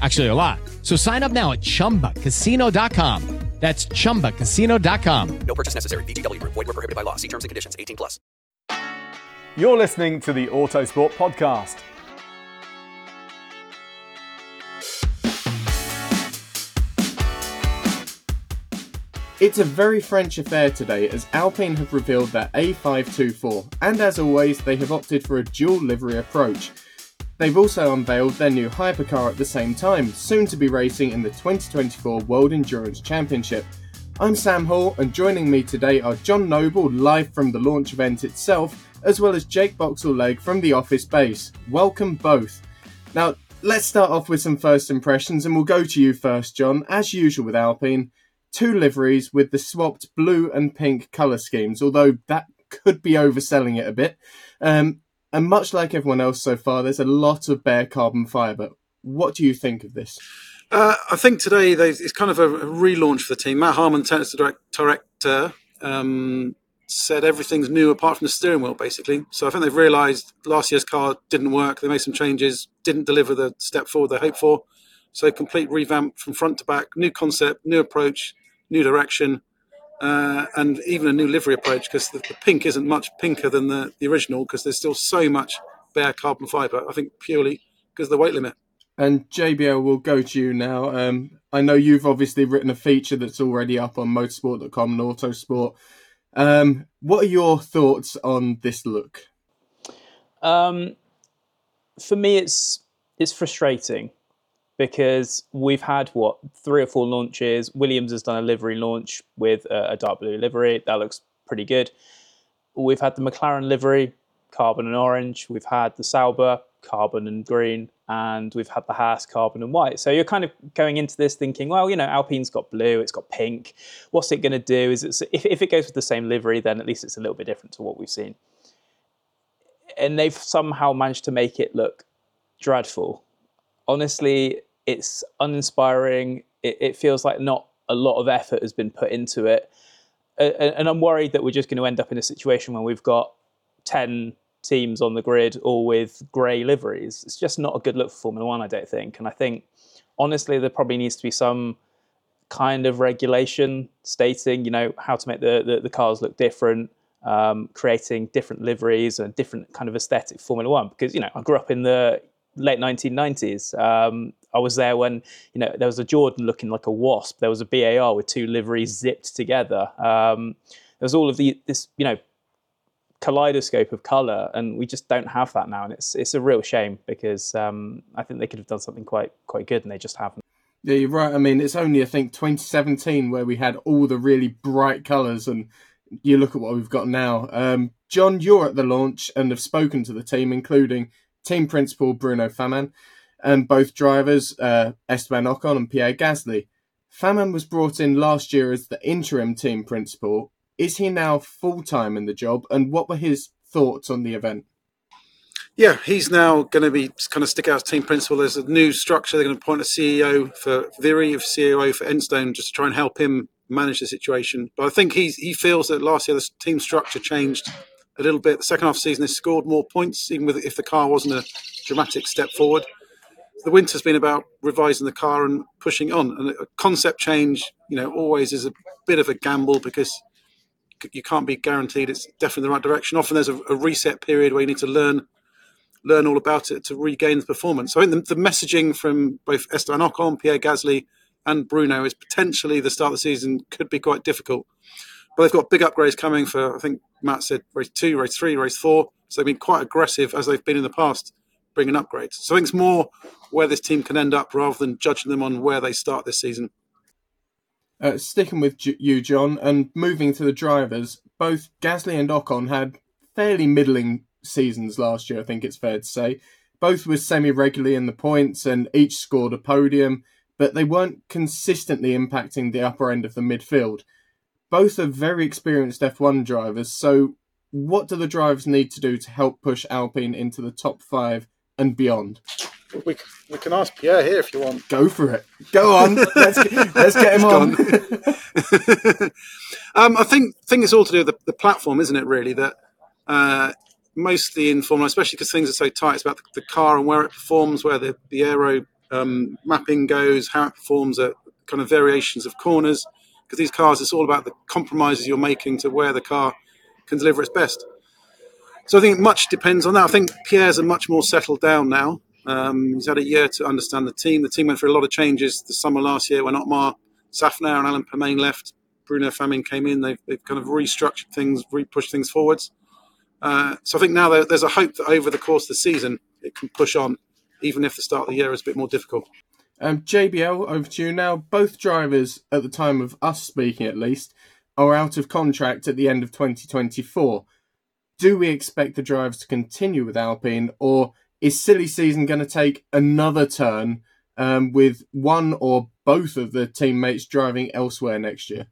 Actually, a lot. So sign up now at chumbacasino.com. That's chumbacasino.com. No purchase necessary. VGW Group. Void were prohibited by law. See terms and conditions. 18 plus. You're listening to the Autosport Podcast. It's a very French affair today as Alpine have revealed their A524, and as always, they have opted for a dual livery approach. They've also unveiled their new hypercar at the same time, soon to be racing in the 2024 World Endurance Championship. I'm Sam Hall, and joining me today are Jon Noble, live from the launch event itself, as well as Jake Boxall-Legge from the office base. Welcome both. Now, let's start off with some first impressions, and we'll go to you first, John. As usual with Alpine, two liveries with the swapped blue and pink colour schemes, although that could be overselling it a bit. Um, and much like everyone else so far, there's a lot of bare carbon fibre. What do you think of this? Uh, I think today it's kind of a relaunch for the team. Matt Harman, technical director, um, said everything's new apart from the steering wheel, basically. So I think they've realised last year's car didn't work. They made some changes, didn't deliver the step forward they hoped for. So complete revamp from front to back, new concept, new approach, new direction, uh, and even a new livery approach because the, the, pink isn't much pinker than the, the original because there's still so much bare carbon fibre. I think purely because of the weight limit. And JBL will go to you now. Um, I know you've obviously written a feature that's already up on motorsport.com and Autosport. Um, what are your thoughts on this look? Um, for me, it's it's frustrating because we've had what three or four launches. Williams has done a livery launch with a, a dark blue livery that looks pretty good. We've had the McLaren livery, carbon and orange. We've had the Sauber, carbon and green, and we've had the Haas carbon and white. So you're kind of going into this thinking, well, you know, Alpine's got blue, it's got pink. What's it going to do? Is it if, if it goes with the same livery, then at least it's a little bit different to what we've seen. And they've somehow managed to make it look dreadful. Honestly, it's uninspiring. It, it, feels like not a lot of effort has been put into it. Uh, and I'm worried that we're just going to end up in a situation where we've got 10 teams on the grid all with grey liveries. It's just not a good look for Formula One, I don't think. And I think, honestly, there probably needs to be some kind of regulation stating, you know, how to make the, the, the cars look different, um, creating different liveries and different kind of aesthetic Formula One. Because, you know, I grew up in the late 1990s. Um, I was there when you know there was a Jordan looking like a wasp. There was a BAR with two liveries zipped together. Um, there was all of the this you know kaleidoscope of color, and we just don't have that now, and it's it's a real shame because um, I think they could have done something quite quite good, and they just haven't. Yeah, you're right. I mean, it's only I think 2017 where we had all the really bright colours, and you look at what we've got now. Um, Jon, you're at the launch and have spoken to the team, including team principal Bruno Famin and both drivers, uh, Esteban Ocon and Pierre Gasly. Famin was brought in last year as the interim team principal. Is he now full time in the job? And what were his thoughts on the event? Yeah, he's now going to be kind of stick out as team principal. There's a new structure. They're going to appoint a CEO for Viry, of CEO for Enstone, just to try and help him manage the situation. But I think he's, he feels that last year the team structure changed a little bit. The second half the season, they scored more points, even with if the car wasn't a dramatic step forward. The winter's been about revising the car and pushing on. And a concept change, you know, always is a bit of a gamble because you can't be guaranteed it's definitely the right direction. Often there's a, a reset period where you need to learn learn all about it to regain the performance. So I think the, the messaging from both Esteban Ocon, Pierre Gasly, and Bruno is potentially the start of the season could be quite difficult. But they've got big upgrades coming for, I think Matt said, race two, race three, race four. So they've been quite aggressive as they've been in the past, bringing upgrades. So I think it's more where this team can end up rather than judging them on where they start this season. Uh, sticking with you, Jon, and moving to the drivers, both Gasly and Ocon had fairly middling seasons last year, I think it's fair to say. Both were semi regularly in the points and each scored a podium, but they weren't consistently impacting the upper end of the midfield. Both are very experienced F1 drivers, so what do the drivers need to do to help push Alpine into the top five and beyond? We, we can ask Pierre here if you want. Go for it. Go on. let's, get, let's get him on. um, I think thing is all to do with the, the platform, isn't it? Really, that uh, mostly in Formula, especially because things are so tight. It's about the, the, car and where it performs, where the, the aero um, mapping goes, how it performs at kind of variations of corners. Because these cars, it's all about the compromises you're making to where the car can deliver its best. So I think it much depends on that. I think Pierre's are much more settled down now. Um, he's had a year to understand the team. The team went through a lot of changes the summer last year when Otmar Szafnauer and Alan Permane left. Bruno Famin came in. They've, they've kind of restructured things, re-pushed things forwards. Uh, so I think now there's a hope that over the course of the season it can push on, even if the start of the year is a bit more difficult. Um, JBL, over to you now. Both drivers, at the time of us speaking at least, are out of contract at the end of 2024. Do we expect the drivers to continue with Alpine, or is silly season going to take another turn um, with one or both of the teammates driving elsewhere next year?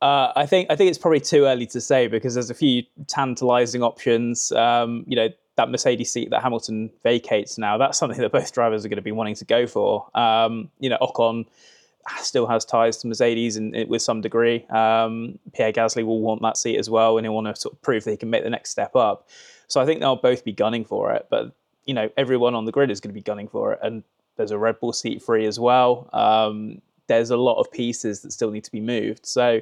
Uh, I think I think it's probably too early to say because there's a few tantalising options. Um, you know that Mercedes seat that Hamilton vacates now. That's something that both drivers are going to be wanting to go for. Um, you know, Ocon still has ties to Mercedes and with some degree. Um, Pierre Gasly will want that seat as well, and he'll want to sort of prove that he can make the next step up. So I think they'll both be gunning for it. But you know, everyone on the grid is going to be gunning for it, and there's a Red Bull seat free as well. Um, there's a lot of pieces that still need to be moved. So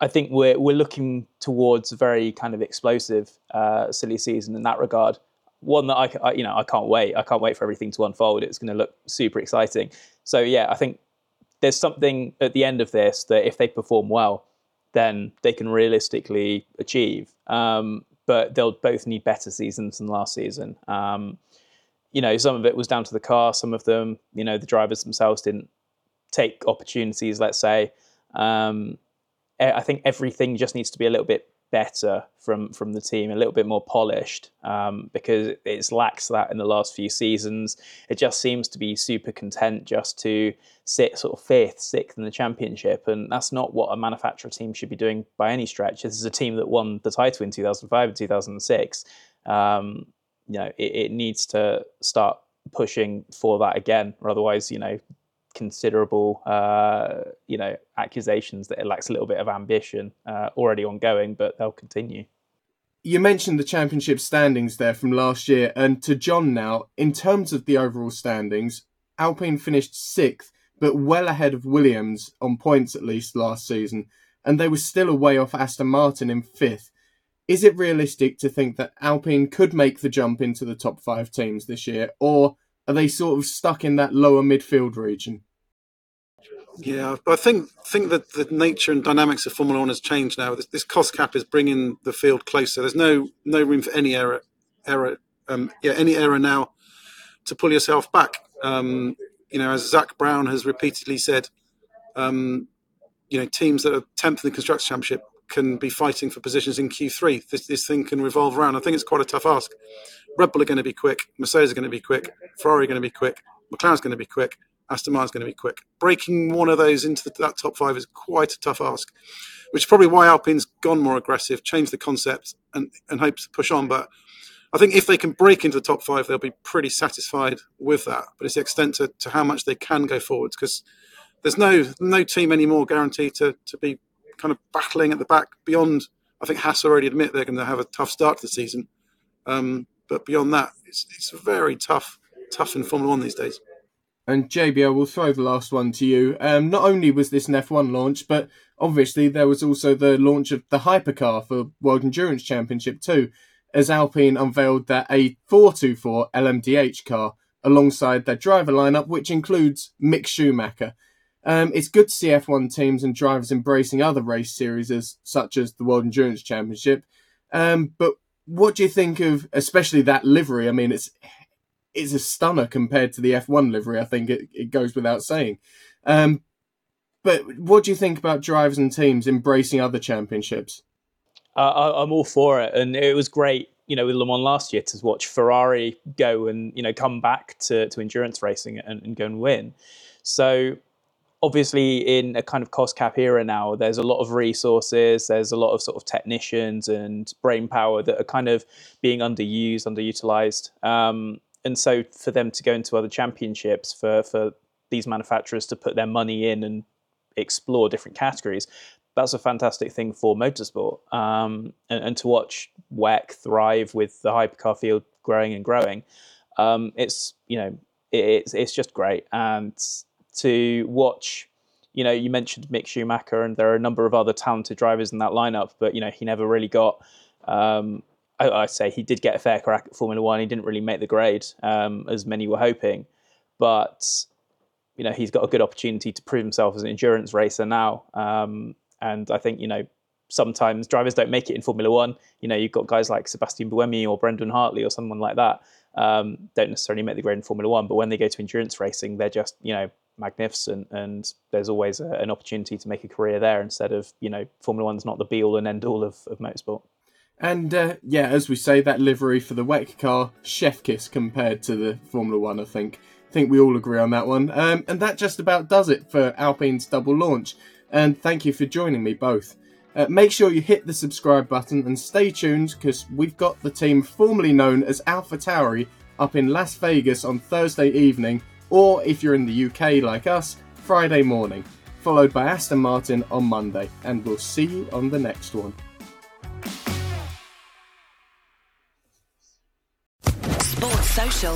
I think we're we're looking towards a very kind of explosive uh, silly season in that regard. One that I, I, you know I can't wait. I can't wait for everything to unfold. It's going to look super exciting. So yeah, I think there's something at the end of this that if they perform well, then they can realistically achieve. Um, but they'll both need better seasons than last season. Um, you know, some of it was down to the car. Some of them, you know, the drivers themselves didn't take opportunities. Let's say. Um, I think everything just needs to be a little bit better from from the team, a little bit more polished, um, because it's lacks that in the last few seasons. It just seems to be super content just to sit sort of fifth, sixth in the championship, and that's not what a manufacturer team should be doing by any stretch. This is a team that won the title in 2005 and 2006. Um, you know, it, it needs to start pushing for that again, or otherwise, you know, considerable, uh, you know, accusations that it lacks a little bit of ambition uh, already ongoing, but they'll continue. You mentioned the championship standings there from last year, and to Jon now, in terms of the overall standings, Alpine finished sixth, but well ahead of Williams on points at least last season, and they were still away off Aston Martin in fifth. Is it realistic to think that Alpine could make the jump into the top five teams this year, or are they sort of stuck in that lower midfield region? Yeah, I think think that the nature and dynamics of Formula One has changed now. This, this, cost cap is bringing the field closer. There's no no room for any error, error, um, yeah, any error now to pull yourself back. Um, you know, as Zak Brown has repeatedly said, um, you know, teams that are tenth in the constructors championship can be fighting for positions in Q3. This, this thing can revolve around. I think it's quite a tough ask. Red Bull are going to be quick. Mercedes are going to be quick. Ferrari are going to be quick. McLaren's going to be quick. Aston Martin's going to be quick. Breaking one of those into the, that top five is quite a tough ask, which is probably why Alpine's gone more aggressive, changed the concept, and, and hopes to push on. But I think if they can break into the top five, they'll be pretty satisfied with that. But it's the extent to, to how much they can go forwards because there's no no team anymore guaranteed to, to be kind of battling at the back beyond I think Haas already admit they're going to have a tough start to the season. Um, but beyond that, it's, it's very tough, tough in Formula One these days. And JBL, we'll throw the last one to you. Um, not only was this an F1 launch, but obviously there was also the launch of the hypercar for World Endurance Championship too, as Alpine unveiled their A424 LMDH car alongside their driver lineup, which includes Mick Schumacher. Um, it's good to see F1 teams and drivers embracing other race series, as, such as the World Endurance Championship. Um, but what do you think of, especially that livery? I mean, it's it's a stunner compared to the F1 livery. I think it, it goes without saying. Um, but what do you think about drivers and teams embracing other championships? Uh, I, I'm all for it, and it was great. You know, with Le Mans last year to watch Ferrari go and you know come back to, to endurance racing and, and go and win. So obviously in a kind of cost cap era now there's a lot of resources there's a lot of sort of technicians and brain power that are kind of being underused underutilized um, and so for them to go into other championships for for these manufacturers to put their money in and explore different categories that's a fantastic thing for motorsport um, and, and, to watch WEC thrive with the hypercar field growing and growing um, it's you know it, it's it's just great. And to watch you know you mentioned Mick Schumacher and there are a number of other talented drivers in that lineup but you know he never really got um, I, I, say he did get a fair crack at Formula One. He didn't really make the grade um, as many were hoping, but you know he's got a good opportunity to prove himself as an endurance racer now. Um, and I think you know sometimes drivers don't make it in Formula One. You know you've got guys like Sebastian Buemi or Brendan Hartley or someone like that um, don't necessarily make the grade in Formula One, but when they go to endurance racing, they're just you know magnificent, and there's always a, an opportunity to make a career there instead of you know Formula One's not the be all and end all of, of motorsport. And uh, yeah, as we say, that livery for the WEC car, chef kiss compared to the Formula One, I think. I think we all agree on that one. Um, and that just about does it for Alpine's double launch. And thank you for joining me both. Uh, make sure you hit the subscribe button and stay tuned because we've got the team formerly known as AlphaTauri up in Las Vegas on Thursday evening, or if you're in the UK like us, Friday morning, followed by Aston Martin on Monday. And we'll see you on the next one.